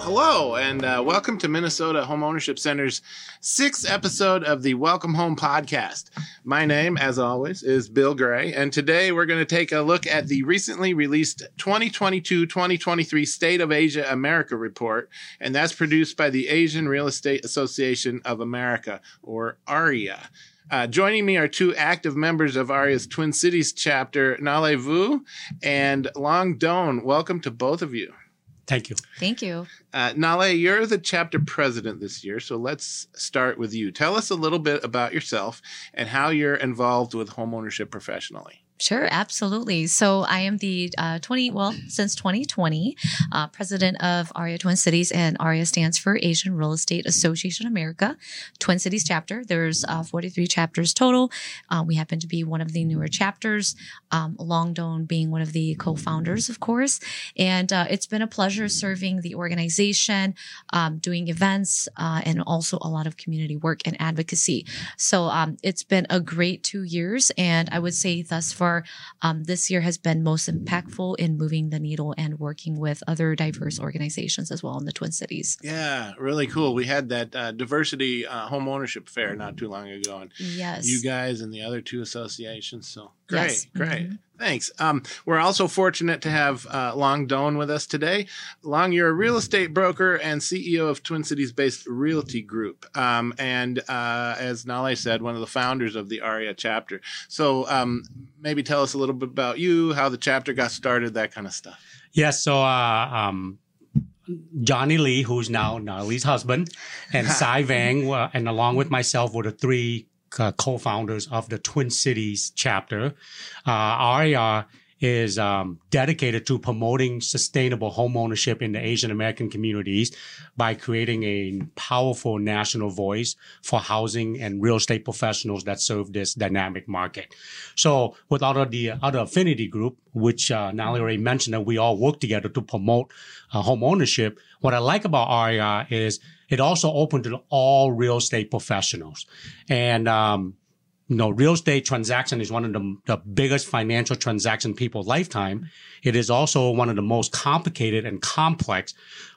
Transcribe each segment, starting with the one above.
hello, and uh, welcome to Minnesota Home Ownership Center's sixth episode of the Welcome Home podcast. My name, as always, is Bill Gray, and today we're going to take a look at the recently released 2022 2023 State of Asia America report, and that's produced by the Asian Real Estate Association of America, or AREAA. Uh, joining me are two active members of AREAA's Twin Cities chapter, Nalee Vue and Long Doan. Welcome to both of you. Thank you. Thank you. Uh, Nalee, you're the chapter president this year, so let's start with you. Tell us a little bit about yourself and how you're involved with homeownership professionally. Sure, absolutely. So I am the uh, 20, well, since 2020, uh, president of AREAA Twin Cities, and AREAA stands for Asian Real Estate Association America, Twin Cities chapter. There's uh, 43 chapters total. Uh, we happen to be one of the newer chapters, um, Long Doan being one of the co founders, of course. And uh, it's been a pleasure serving the organization, um, doing events, uh, and also a lot of community work and advocacy. So um, it's been a great two years. And I would say thus far, um, this year has been most impactful in moving the needle and working with other diverse organizations as well in the Twin Cities. Yeah, really cool. We had that uh, diversity uh, home ownership fair not too long ago, and yes, you guys and the other two associations. So great, Yes. great. Mhm. Thanks. Um, we're also fortunate to have uh, Long Doan with us today. Long, you're a real estate broker and CEO of Twin Cities based Realty Group. Um, and uh, as Nalee said, one of the founders of the AREAA chapter. So um, maybe tell us a little bit about you, how the chapter got started, that kind of stuff. Yes, so uh, um, Johnny Lee, who's now Nalee's husband, and Sai Vang, uh, and along with myself, were the three uh, co-founders of the Twin Cities chapter. Uh, AREAA is um, dedicated to promoting sustainable home ownership in the Asian American communities by creating a powerful national voice for housing and real estate professionals that serve this dynamic market. So with all of the other affinity group, which uh, already mentioned, that we all work together to promote uh, home ownership. What I like about AREAA is it also opened to all real estate professionals. And, um, you know, real estate transaction is one of the, the biggest financial transaction people lifetime. It is also one of the most complicated and complex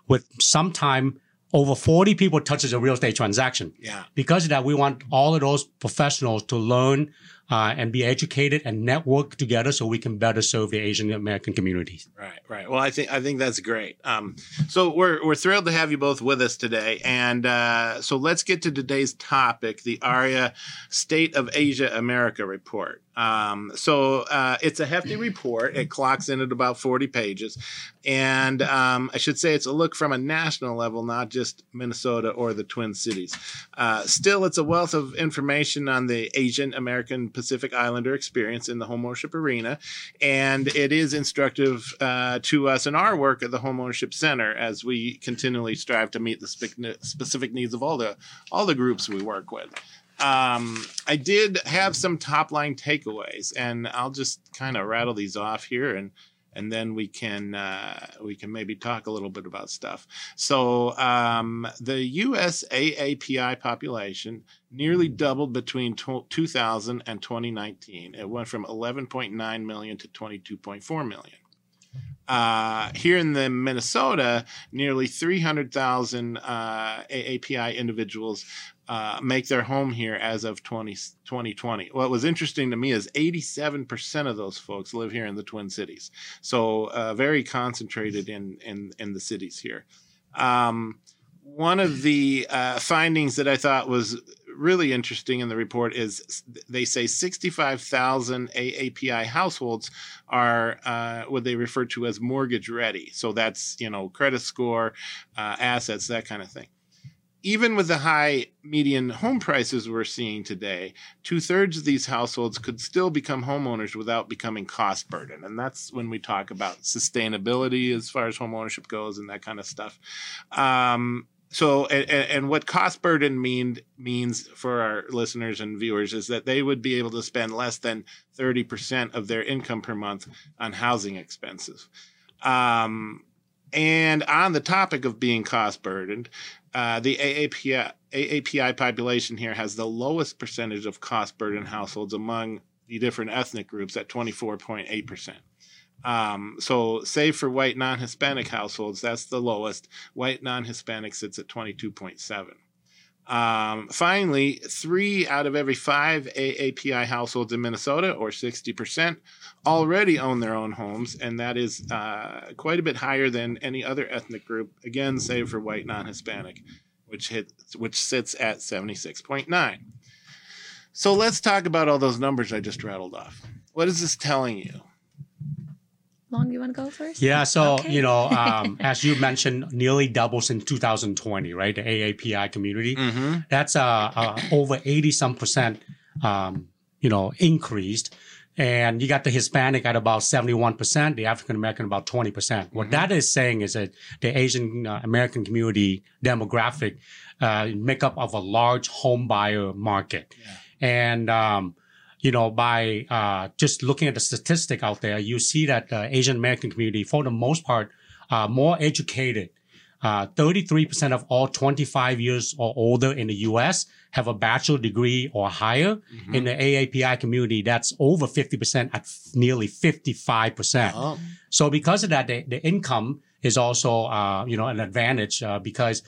with sometime over 40 people touches a real estate transaction. Yeah. Because of that, we want all of those professionals to learn uh, and be educated and network together so we can better serve the Asian American communities. Right, right. Well, I think I think that's great. Um, so we're we're thrilled to have you both with us today, and uh, so let's get to today's topic: the AREAA State of Asia America report. Um, so uh, it's a hefty report. It clocks in at about forty pages, and um, I should say it's a look from a national level, not just Minnesota or the Twin Cities. Uh, still, it's a wealth of information on the Asian American Pacific Islander experience in the homeownership arena and it is instructive uh, to us in our work at the Home Ownership Center as we continually strive to meet the spe- specific needs of all the all the groups we work with. Um, I did have some top line takeaways, and I'll just kind of rattle these off here, and and then we can uh, we can maybe talk a little bit about stuff. So um, the U.S. AAPI population nearly doubled between tw 2000 and 2019. It went from 11.9 million to 22.4 million. Uh, here in the Minnesota, nearly 300,000 uh, AAPI individuals uh, make their home here as of 20, 2020. What was interesting to me is 87% of those folks live here in the Twin Cities. So uh, very concentrated in, in, in the cities here. Um, one of the uh, findings that I thought was really interesting in the report is they say 65,000 AAPI households are uh, what they refer to as mortgage ready. So that's, you know, credit score, uh, assets, that kind of thing. Even with the high median home prices we're seeing today, two thirds of these households could still become homeowners without becoming cost burden. And that's when we talk about sustainability as far as home ownership goes and that kind of stuff. Um, so and, and what cost burden mean means for our listeners and viewers is that they would be able to spend less than 30% of their income per month on housing expenses um, and on the topic of being cost burdened uh, the AAPI, AAPI population here has the lowest percentage of cost burden households among the different ethnic groups at 24.8%. Um, so, save for white non Hispanic households, that's the lowest. White non Hispanic sits at 22.7. Um, finally, three out of every five AAPI households in Minnesota, or 60%, already own their own homes, and that is uh, quite a bit higher than any other ethnic group, again, save for white non Hispanic, which, which sits at 76.9. So let's talk about all those numbers I just rattled off. What is this telling you? Long, you want to go first? Yeah, so Okay. you know, um, as you mentioned, nearly doubles in 2020, right? The AAPI community. Mm-hmm. That's uh, uh over 80 some percent, um, you know, increased. And you got the Hispanic at about 71%, the African American about 20%. What Mhm. that is saying is that the Asian uh, American community demographic uh, make up of a large home buyer market. And, um, you know, by uh, just looking at the statistic out there, you see that the Asian American community, for the most part, are more educated. Uh, 33% of all 25 years or older in the U.S. have a bachelor degree or higher. Mm-hmm. In the AAPI community, that's over 50% at f- nearly 55%. Oh, So because of that, the, the income is also, uh, you know, an advantage uh, because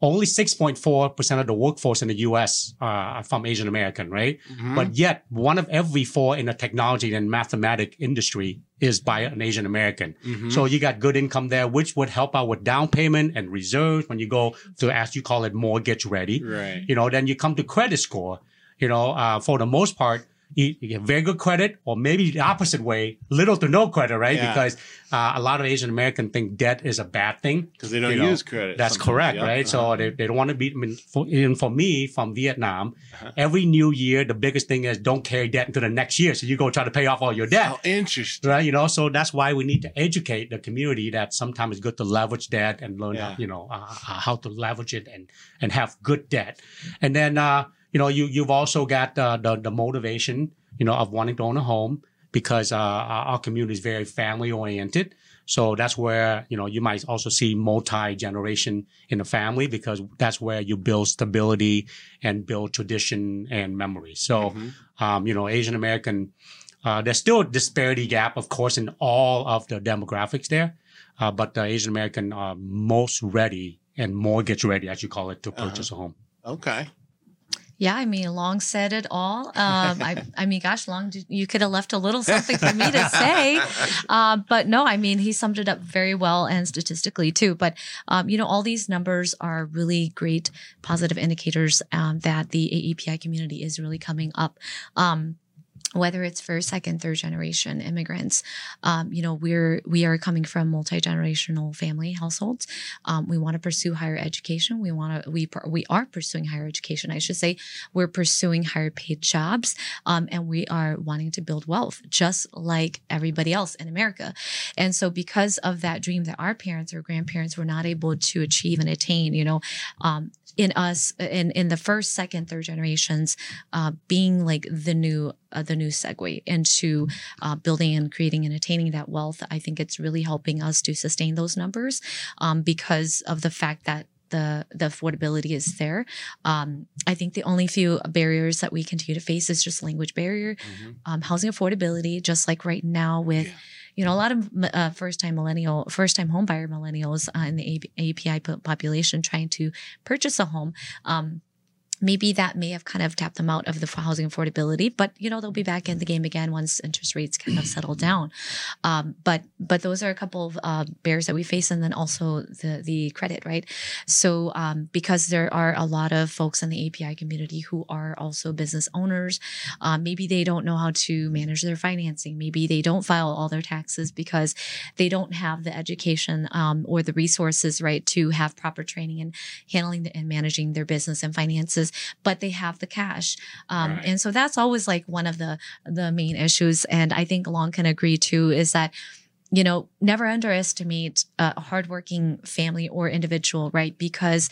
only 6.4% of the workforce in the U.S. uh, are from Asian American, right? mhm. But yet, one of every four in the technology and mathematic industry is by an Asian American. Mhm. So you got good income there, which would help out with down payment and reserves when you go to, as you call it, mortgage ready. right. You know, then you come to credit score. You know, uh, for the most part, you, you get very good credit, or maybe the opposite way, little to no credit, right? Yeah. Because uh, a lot of Asian American think debt is a bad thing. Because they don't you know, use credit. That's correct, right? Uh-huh. So they, they don't want to be. I mean, for, even for me from Vietnam, Uh-huh. every new year the biggest thing is don't carry debt into the next year. So you go try to pay off all your debt, Oh, interesting. right? You know, so that's why we need to educate the community that sometimes it's good to leverage debt and learn, Yeah. how, you know, uh, uh, how to leverage it and and have good debt. And then uh, you know, you you've also got uh, the the motivation, you know, of wanting to own a home because uh, our community is very family oriented. So that's where, you know, you might also see multi-generation in the family because that's where you build stability and build tradition and memory. So, Mhm. um, you know, Asian American, uh, there's still a disparity gap, of course, in all of the demographics there. Uh, but the Asian American are most ready and mortgage ready, as you call it, to purchase a home. Okay. Yeah, I mean, Long said it all. Um, I, I mean, gosh, Long, you could have left a little something for me to say. Uh, but no, I mean, he summed it up very well and statistically too. But, um, you know, all these numbers are really great positive indicators um, that the AAPI community is really coming up. Um, whether it's first, second, third generation immigrants, um, you know, we're we are coming from multi generational family households. Um, we want to pursue higher education. We want to we we are pursuing higher education. I should say we're pursuing higher paid jobs, um, and we are wanting to build wealth just like everybody else in America. And so, because of that dream that our parents or grandparents were not able to achieve and attain, you know, um, in us, in in the first, second, third generations, uh, being like the new uh, the new segue into uh, building and creating and attaining that wealth, I think it's really helping us to sustain those numbers um, because of the fact that the the affordability is there. Um, I think the only few barriers that we continue to face is just language barrier, Mhm. um, housing affordability. Just like right now with. Yeah. You know, a lot of uh, first-time millennial, first-time homebuyer millennials uh, in the API population trying to purchase a home. Um, maybe that may have kind of tapped them out of the housing affordability, but you know they'll be back in the game again once interest rates kind of settle down. Um, but but those are a couple of uh, that we face, and then also the the credit, right? So um, because there are a lot of folks in the API community who are also business owners, um, maybe they don't know how to manage their financing. Maybe they don't file all their taxes because they don't have the education um, or the resources, right, to have proper training and handling and managing their business and finances but they have the cash. Um, Right. And so that's always like one of the the main issues. And I think Long can agree too is that you know never underestimate a hardworking family or individual, right? Because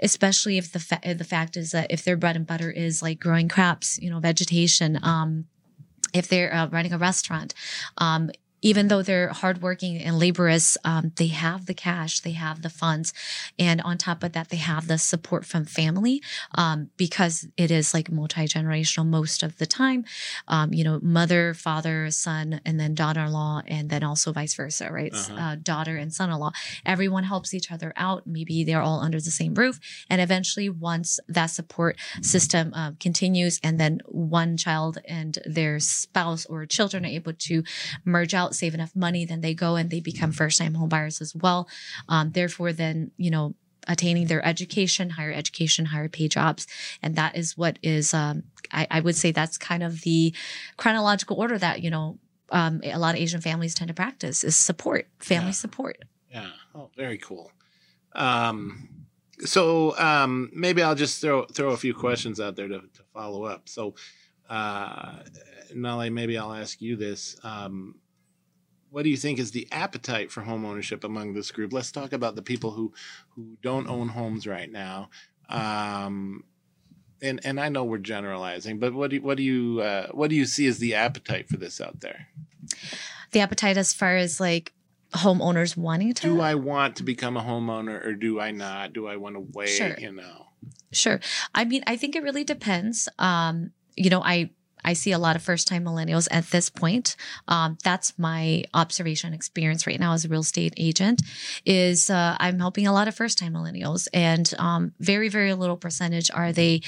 especially if the fa- the fact is that if their bread and butter is like growing crops, you know, vegetation, um, if they're uh, running a restaurant, um, even though they're hardworking and laborious, um, they have the cash, they have the funds, and on top of that, they have the support from family um, because it is like multi generational most of the time. Um, you know, mother, father, son, and then daughter-in-law, and then also vice versa, right? Uh-huh. Uh, daughter and son-in-law. Everyone helps each other out. Maybe they're all under the same roof, and eventually, once that support system um, continues, and then one child and their spouse or children are able to merge out, save enough money, then they go and they become first-time homebuyers as well. Um, therefore, then you know attaining their education, higher education, higher pay jobs. And that is what is, um, I, I would say that's kind of the chronological order that, you know, um, a lot of Asian families tend to practice is support, family Yeah. support. Yeah. Oh, very cool. Um, so um, maybe I'll just throw throw a few questions out there to, to follow up. So, uh, Nalee, maybe I'll ask you this. Um, what do you think is the appetite for home ownership among this group? Let's talk about the people who who don't own homes right now. Um, and and I know we're generalizing, but what do you, what do you uh, what do you see as the appetite for this out there? The appetite as far as like homeowners wanting to. do I want to become a homeowner or do I not? Do I want to wait? Sure. You know. Sure. I mean, I think it really depends. Um, you know, I I see a lot of first time millennials at this point. Um, that's my observation experience right now as a real estate agent. Is uh, I'm helping a lot of first time millennials, and um, very very little percentage are they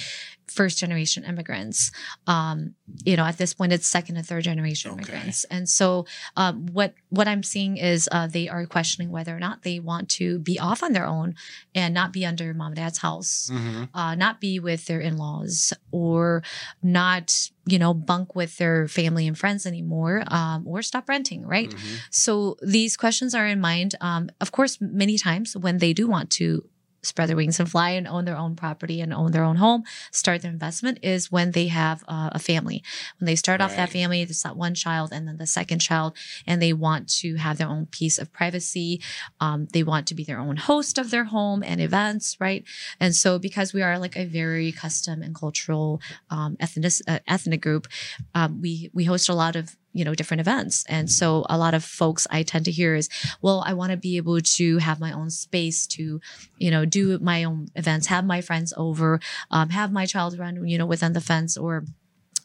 first generation immigrants. Um, you know, at this point, it's second and third generation Okay. immigrants, and so um, what what I'm seeing is uh, they are questioning whether or not they want to be off on their own and not be under mom and dad's house Mm-hmm. uh, not be with their in-laws or not you know bunk with their family and friends anymore um, or stop renting right Mm-hmm. so these questions are in mind um, of course many times when they do want to spread their wings and fly and own their own property and own their own home start their investment is when they have uh, a family. When they start off that family it's that one child and then the second child and they want to have their own piece of privacy um, they want to be their own host of their home and events right? And so because we are like a very custom and cultural um, ethnic uh, ethnic group um, we we host a lot of you know different events. And so a lot of folks i tend to hear is well i want to be able to have my own space to you know do my own events have my friends over um, have my child run you know within the fence or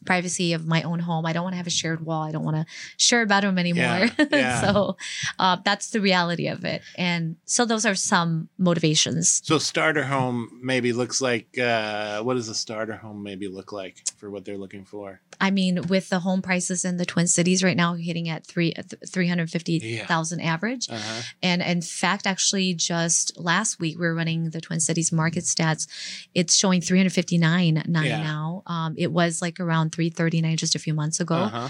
privacy of my own home i don't want to have a shared wall i don't want to share a bedroom anymore Yeah, yeah. so uh, that's the reality of it and so those are some motivations So starter home maybe looks like uh, what does a starter home maybe look like for what they're looking for? I mean, with the home prices in the Twin Cities right now hitting at three three hundred fifty thousand average, Uh-huh. and in fact, actually, just last week we were running the Twin Cities market stats. It's showing three hundred fifty nine nine Yeah. now. Um, it was like around three thirty nine just a few months ago. Uh-huh.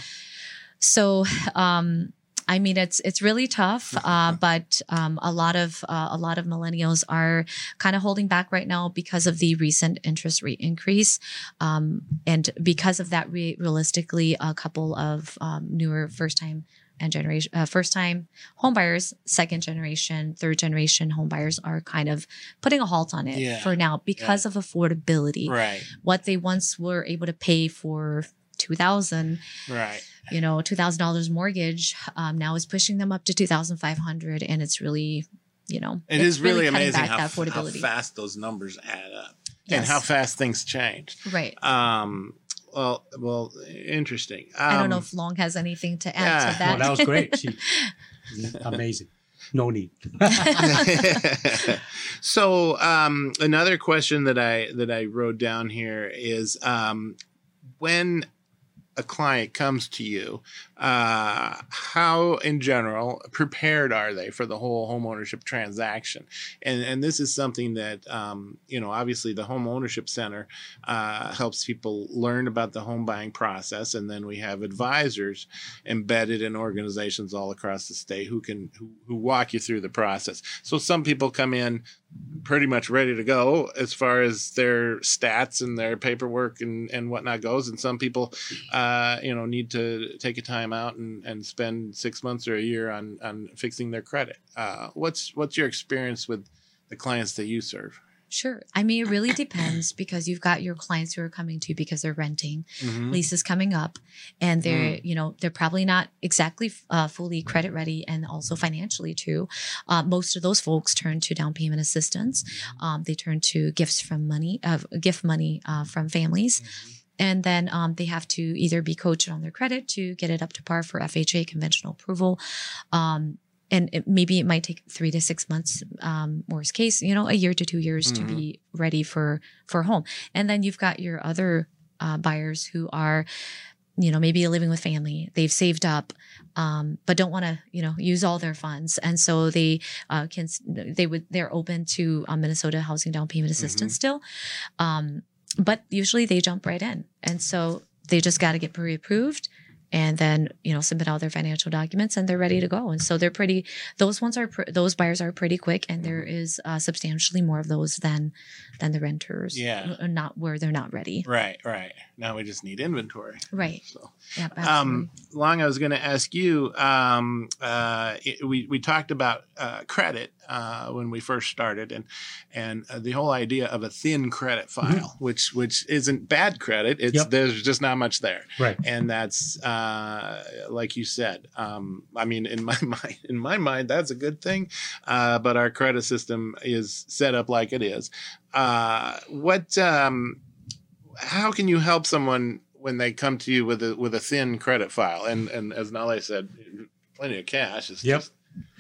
So, um, I mean, it's it's really tough, uh, but um, a lot of uh, a lot of millennials are kind of holding back right now because of the recent interest rate increase, um, and because of that, re- realistically, a couple of um, newer first time and generation uh, first time home buyers, second generation, third generation home buyers are kind of putting a halt on it Yeah. for now because of affordability. Right. What they once were able to pay for two thousand Right. you know, two thousand dollars mortgage um, now is pushing them up to two thousand five hundred, and it's really, you know, it's is really, cutting amazing back how, how fast those numbers add up yes. and how fast things change. right. Um, well, well, interesting. Um, I don't know if Long has anything to add yeah. to that. No, that was great. She, amazing. No need. so um, another question that I that I wrote down here is um, when a client comes to you, uh, how in general prepared are they for the whole home ownership transaction? And and this is something that um, you know obviously the home ownership center uh, helps people learn about the home buying process, and then we have advisors embedded in organizations all across the state who can who, who walk you through the process. So some people come in pretty much ready to go as far as their stats and their paperwork and, and whatnot goes. And some people, uh, you know, need to take a time out and, and spend six months or a year on, on fixing their credit. Uh, what's, what's your experience with the clients that you serve? Sure. I mean, it really depends because you've got your clients who are coming to you because they're renting, Mhm. leases coming up, and they're, you know, they're probably not exactly uh, fully credit ready and also financially too. Uh, most of those folks turn to down payment assistance. Um, they turn to gifts from money, uh, gift money uh, from families. And then um, they have to either be coached on their credit to get it up to par for FHA conventional approval. Um, and it, maybe it might take three to six months, um, worst case, you know, a year to two years Mhm. to be ready for for home. And then you've got your other uh, buyers who are, you know, maybe living with family. They've saved up, um, but don't want to, you know, use all their funds, and so they uh, can they would they're open to uh, Minnesota housing down payment assistance still, um, but usually they jump right in, and so they just got to get pre-approved and then you know submit all their financial documents and they're ready to go and so they're pretty those ones are pr- those buyers are pretty quick and there is uh, substantially more of those than than the renters Yeah. uh, not where they're not ready Right, right. Now we just need inventory. right So, yeah um, Long, I was going to ask you. Um, uh, it, we we talked about uh, credit uh, when we first started, and and uh, the whole idea of a thin credit file, which which isn't bad credit. It's Yep. there's just not much there, Right. and that's uh, like you said. Um, I mean, in my mind, in my mind, that's a good thing. Uh, but our credit system is set up like it is. Uh, what? Um, how can you help someone when they come to you with a with a thin credit file? And and as Nalee said, plenty of cash. is Yep. just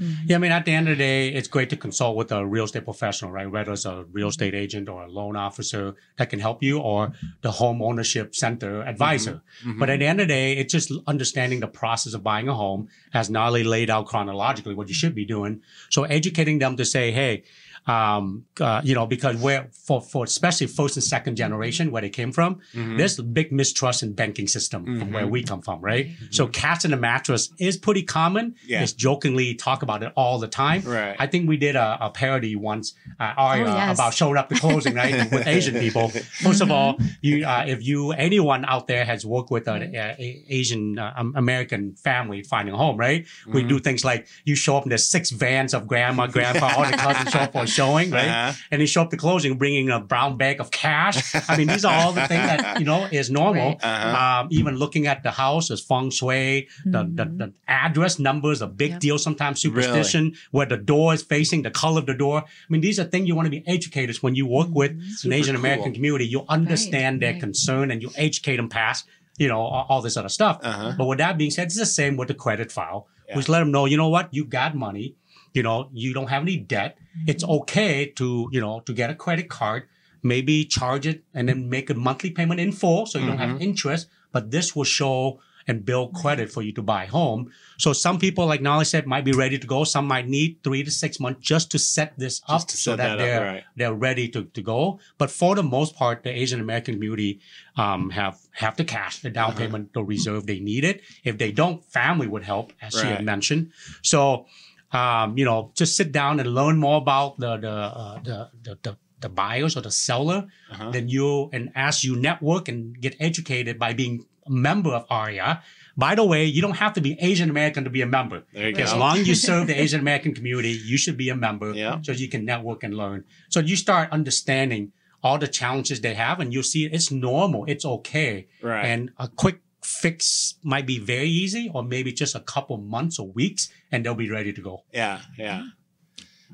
Mhm. Yeah, I mean, at the end of the day, it's great to consult with a real estate professional, right? Whether it's a real estate agent or a loan officer that can help you, or the home ownership center advisor. mhm. But at the end of the day, it's just understanding the process of buying a home, as Nalee laid out chronologically what you should be doing. So educating them to say, hey, um, uh, you know, because where for for especially first and second generation where they came from, Mhm. there's a big mistrust in banking system from where Mhm. we come from, right? So cats in the mattress is pretty common. Yeah. It's jokingly talk about it all the time. right. I think we did a, a parody once, uh, AREAA, Oh, yes. about showing up to closing, right, with Asian people. First of all, you, uh, if you, anyone out there has worked with an uh, a- Asian uh, um, American family finding a home, right? We Mhm. do things like you show up and there's six vans of grandma, grandpa, all the cousins show up for a showing, right? Uh-huh. And they show up to closing bringing a brown bag of cash. I mean, these are all the things that, you know, is normal. Right. Uh-huh. Um, even looking at the house as feng shui, the, the, Mhm. the address numbers a big Yep. deal sometimes superstition where the door is facing the color of the door i mean these are things you want to be educators when you work with an asian american cool. community you understand their right. concern and you educate them past you know all, all this other stuff Uh-huh. but with that being said it's the same with the credit file Yeah. which let them know you know what you got money you know you don't have any debt it's okay to you know to get a credit card maybe charge it and then make a monthly payment in full so you don't have interest but this will show and build credit for you to buy home. So some people like Nalee said might be ready to go. Some might need three to six months just to set this up to so that, that they're right. they're ready to, to go. But for the most part the asian american community um, have have the cash the down Uh-huh. payment the reserve they need it. If they don't family would help as she had mentioned. So um, you know, just sit down and learn more about the the uh, the, the, the the buyers or the seller. Uh-huh. Then you and as you network and get educated by being a member of AREAA. By the way, you don't have to be Asian American to be a member. As go. long as you serve the Asian American community, you should be a member Yeah. so you can network and learn. So you start understanding all the challenges they have and you'll see it's normal. It's okay. Right. And a quick fix might be very easy or maybe just a couple months or weeks and they'll be ready to go. Yeah, yeah.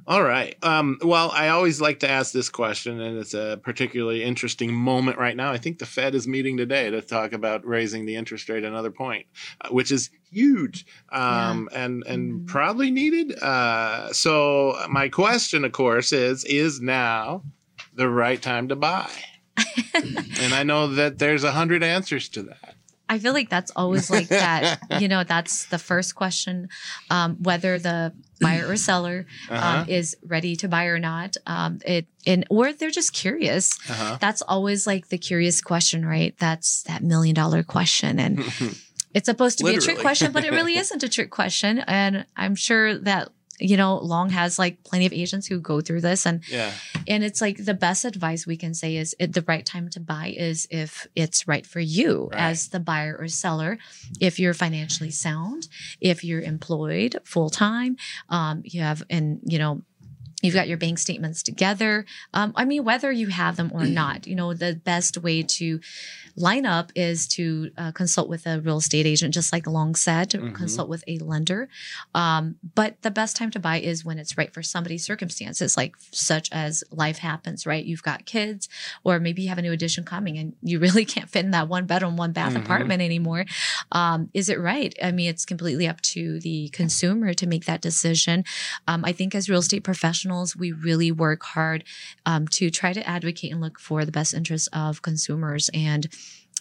All right. Um, well, I always like to ask this question, and it's a particularly interesting moment right now. I think the Fed is meeting today to talk about raising the interest rate another point, uh, which is huge um, and and Mhm. probably needed. Uh, so my question, of course, is: Is now the right time to buy? and I know that there's a hundred answers to that. I feel like that's always like that. you know, that's the first question, um, whether the buyer or seller Uh-huh. um, is ready to buy or not. Um, it and or they're just curious. uh-huh. That's always like the curious question, right? That's that million dollar question, and it's supposed to be a trick question, but it really isn't a trick question. And I'm sure that you know Long has like plenty of agents who go through this, and yeah. and it's like the best advice we can say is it, the right time to buy is if it's right for you Right. as the buyer or seller. If you're financially sound, if you're employed full time, um, you have, and you know, You've got your bank statements together. Um, I mean, whether you have them or not, you know, the best way to line up is to uh, consult with a real estate agent, just like Long said, to Mhm. consult with a lender. Um, but the best time to buy is when it's right for somebody's circumstances, like such as life happens, right? You've got kids, or maybe you have a new addition coming and you really can't fit in that one bedroom, one bath Mhm. apartment anymore. Um, is it right? I mean, it's completely up to the consumer to make that decision. Um, I think as real estate professionals, we really work hard um, to try to advocate and look for the best interests of consumers. And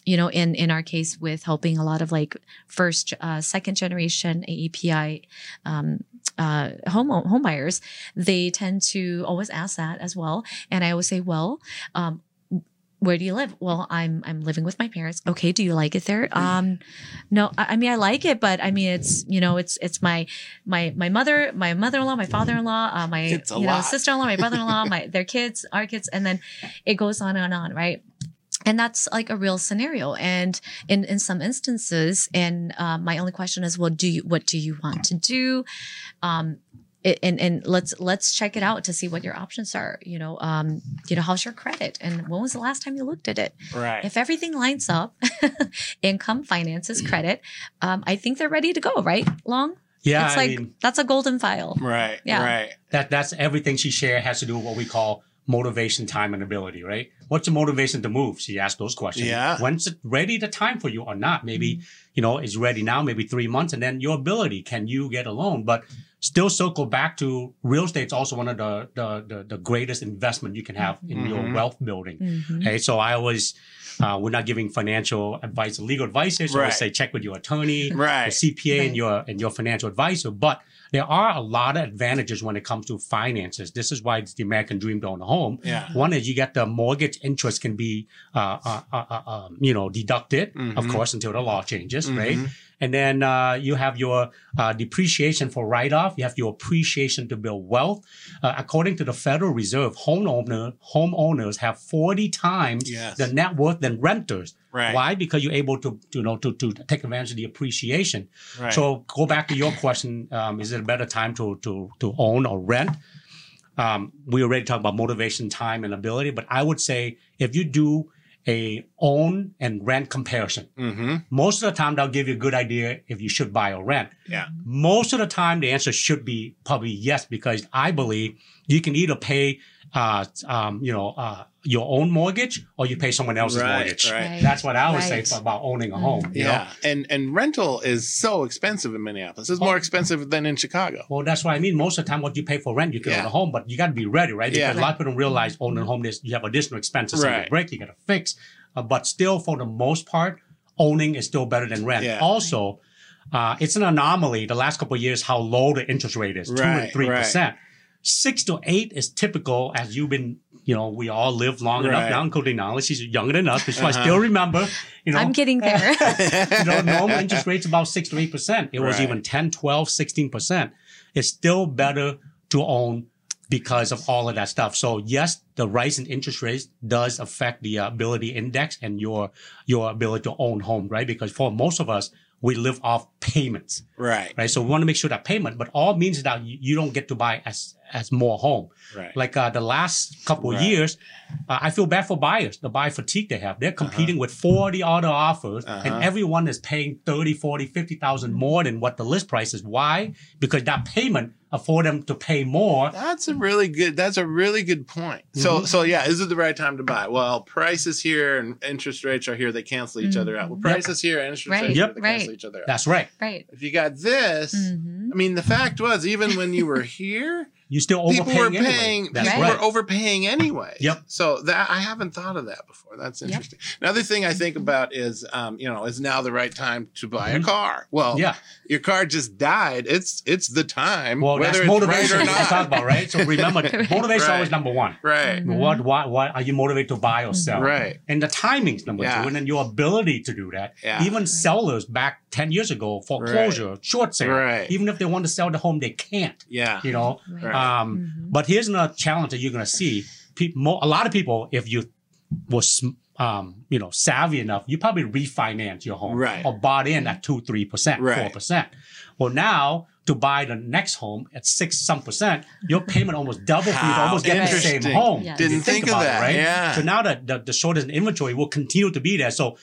you know in in our case with helping a lot of like first uh, second generation AAPI um, uh, home home buyers they tend to always ask that as well. And I always say well um, where do you live? Well, I'm I'm living with my parents. Okay, do you like it there? Um, no, I, I mean I like it, but I mean it's you know it's it's my my my mother, my mother-in-law, my father-in-law, uh, my you know sister-in-law, my brother-in-law, my their kids, our kids, and then it goes on and on, right? And that's like a real scenario. And in in some instances, and uh, my only question is, well, do you what do you want to do? Um, it- and and let's let's check it out to see what your options are. You know, um, you know, how's your credit, and when was the last time you looked at it? Right. If everything lines up, income, finances, credit, um, I think they're ready to go. Right, Long. Yeah, it's I like mean that's a golden file. Right. Yeah. Right. that that's everything she shared has to do with what we call motivation, time, and ability, right? What's your motivation to move? She asked those questions. Yeah. When's it ready the time for you or not? Maybe, you know, it's ready now, maybe three months, and then your ability. Can you get a loan? But still circle back to real estate estate's also one of the the the, the greatest investment you can have in your Mhm. wealth building. Mhm. Okay, so I always uh, we're not giving financial advice, legal advice. here, So I Right. always say check with your attorney, right. your Right. CPA, Right. and your and your financial advisor. But there are a lot of advantages when it comes to finances. This is why it's the American dream to own a home. Yeah. One is you get the mortgage interest can be, uh, uh, uh, uh, um, you know, deducted, of Mhm. course, until the law changes, right? And then uh, you have your uh, depreciation for write-off. You have your appreciation to build wealth. Uh, according to the Federal Reserve, homeowner homeowners have 40 times Yes. the net worth than renters. Right. Why? Because you're able to, to, you know, to, to take advantage of the appreciation. Right. So go back to your question: um, Is it a better time to to to own or rent? Um, we already talked about motivation, time, and ability, but I would say if you do a own and rent comparison, mm-hmm. most of the time they'll give you a good idea if you should buy or rent. Yeah. Most of the time the answer should be probably yes, because I believe you can either pay, uh, um, you know, uh, your own mortgage or you pay someone else's Right, mortgage. right. That's what I would Right. say about owning a home. you know? Yeah. And and rental is so expensive in Minneapolis. It's Oh. more expensive than in Chicago. Well, that's what I mean. Most of the time, what you pay for rent, you can Yeah. own a home, but you got to be ready, right? Because Yeah. a lot of people don't realize owning a home, there's, you have additional expenses on Right. your break, you got to fix. Uh, but still, for the most part, owning is still better than rent. Yeah. Also, uh, it's an anomaly the last couple of years how low the interest rate is, two and three percent. Six to eight is typical as you've been, you know, we all live long enough now, including Nalee. She's younger than us, but so I Uh-huh. still remember, you know, I'm getting there. you know, normal interest rates about 6 to 8%. It was Right. even 10, 12, 16%. It's still better to own because of all of that stuff. So yes, the rise in interest rates does affect the uh, ability index and your your ability to own home, right? Because for most of us, we live off payments, right. right? So we want to make sure that payment, but all means that you, you don't get to buy as as more home. Right. Like uh, the last couple of Right. years, uh, I feel bad for buyers, the buy fatigue they have. They're competing with 40 other offers Uh-huh. and everyone is paying 30, 40, 50,000 more than what the list price is. Why? Because that payment afford them to pay more. That's a really good. That's a really good point. So, Mhm. so yeah, is it the right time to buy? Well, prices here and interest rates are here. They cancel each other out. Well, Mhm. Yep. prices here and interest Right, rates Yep. here, they cancel each other out. That's right. right. if you got this, Mhm. I mean, the fact was, even when you were here, You still overpaying. people overpaying were anyway. paying. That's people right. were overpaying anyway. Yep. So that I haven't thought of that before. That's Yep. interesting. Another thing I think about is, um, you know, is now the right time to buy a Mhm. car? Well, Yeah. your car just died. It's it's the time. Well, whether that's it's motivation right or we talk about, right? So remember, Right. motivation is Right. always number one. Right. Mhm. What, what, what are you motivated to buy or sell? Right. And the timing's number Yeah. two, and then your ability to do that. Yeah. Even sellers back 10 years ago, foreclosure, short sale, Right. even if they want to sell the home, they can't, Yeah. you know? Right. Um, Mhm. But here's another challenge that you're going to see. People, mo- a lot of people, if you was, um, you know, savvy enough, you probably refinance your home Right. or bought in at two, three percent, four percent. Well, now to buy the next home at six some percent, your payment almost double for you to almost get the same home. Yes. Didn't You think, of about it, that. right? Yeah. So now that the, the shortage in inventory will continue to be there. So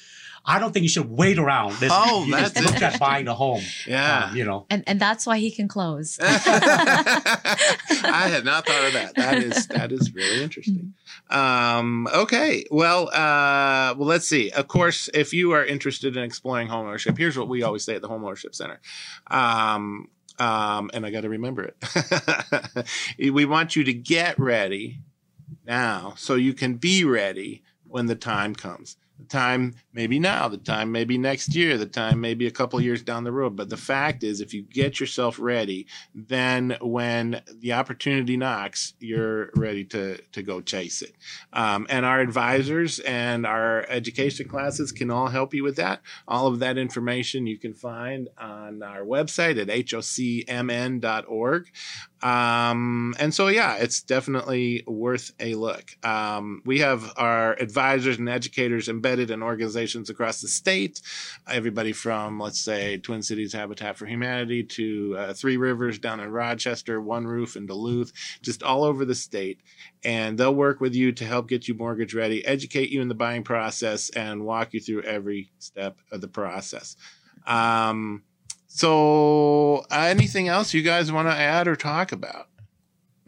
I don't think you should wait around. This, Oh, you just that's look at buying a home. yeah. Um, you know. And and that's why he can close. I had not thought of that. That is that is really interesting. Um, okay, well, uh, well, let's see. Of course, if you are interested in exploring homeownership, here's what we always say at the Homeownership Center. Um, um, and I got to remember it. we want you to get ready now, so you can be ready when the time comes. The time maybe now, the time maybe next year, the time maybe a couple years down the road. But the fact is, if you get yourself ready, then when the opportunity knocks, you're ready to to go chase it. Um, and our advisors and our education classes can all help you with that. All of that information you can find on our website at hocmn.org. Um, and so, yeah, it's definitely worth a look. Um, we have our advisors and educators embedded in organizations across the state. Everybody from, let's say, Twin Cities Habitat for Humanity to uh, Three Rivers down in Rochester, One Roof in Duluth, just all over the state. And they'll work with you to help get you mortgage ready, educate you in the buying process, and walk you through every step of the process. Um, so, anything else you guys want to add or talk about?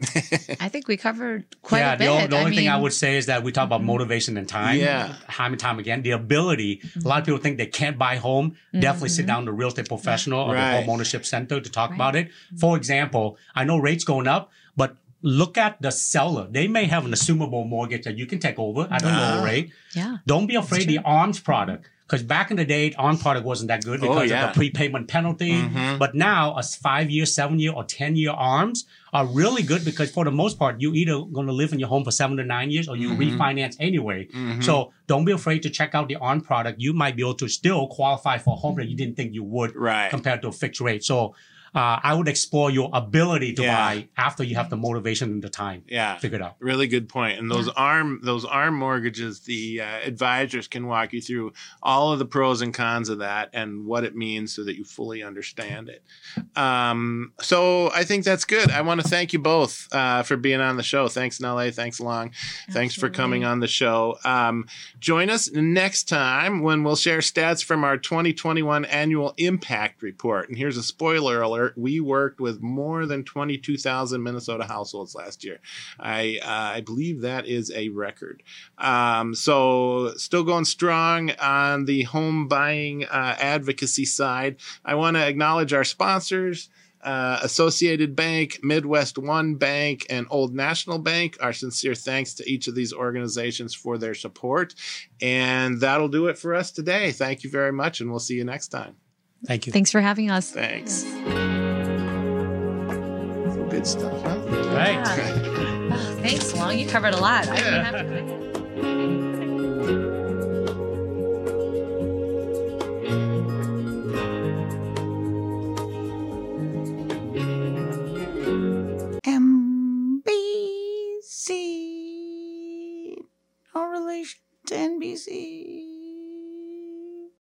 I think we covered quite yeah, a bit. the, o- the only thing I would say is that we talk about Mhm. motivation and time. Yeah. Time and time again. The ability, a lot of people think they can't buy home. Definitely sit Mhm. down to a real estate professional or the home ownership center to talk Right. about it. For example, I know rates going up, but look at the seller. They may have an assumable mortgage that you can take over at a Ah. lower rate. Yeah. Don't be afraid the arms product. Because back in the day, arms product wasn't that good Oh, because yeah. of the prepayment penalty. Mhm. But now, a five year, seven year, or 10 year arms are really good because for the most part, you either going to live in your home for seven to nine years or you Mhm. refinance anyway. Mhm. So don't be afraid to check out the arm product. You might be able to still qualify for a home that you didn't think you would right. compared to a fixed rate. So uh, I would explore your ability to Yeah. buy after you have the motivation and the time Yeah. figured out. Really good point. And those arm those arm mortgages, the uh, advisors can walk you through all of the pros and cons of that and what it means so that you fully understand it. Um, so I think that's good. I want to thank you both uh, for being on the show. Thanks, Nalee. Thanks, Long. Thanks for coming on the show. Um, join us next time when we'll share stats from our 2021 annual impact report. And here's a spoiler alert: we worked with more than 22,000 Minnesota households last year. I uh, I believe that is a record. Um, so still going strong on the home buying uh, advocacy side. I want to acknowledge our sponsors. Uh, Associated Bank, Midwest One Bank, and Old National Bank. Our sincere thanks to each of these organizations for their support. And that'll do it for us today. Thank you very much, and we'll see you next time. Thank you. Thanks for having us. Thanks. Some good stuff, huh? Right. Oh, thanks, Long. You covered a lot. I didn't have to. MBC. No relation to NBC.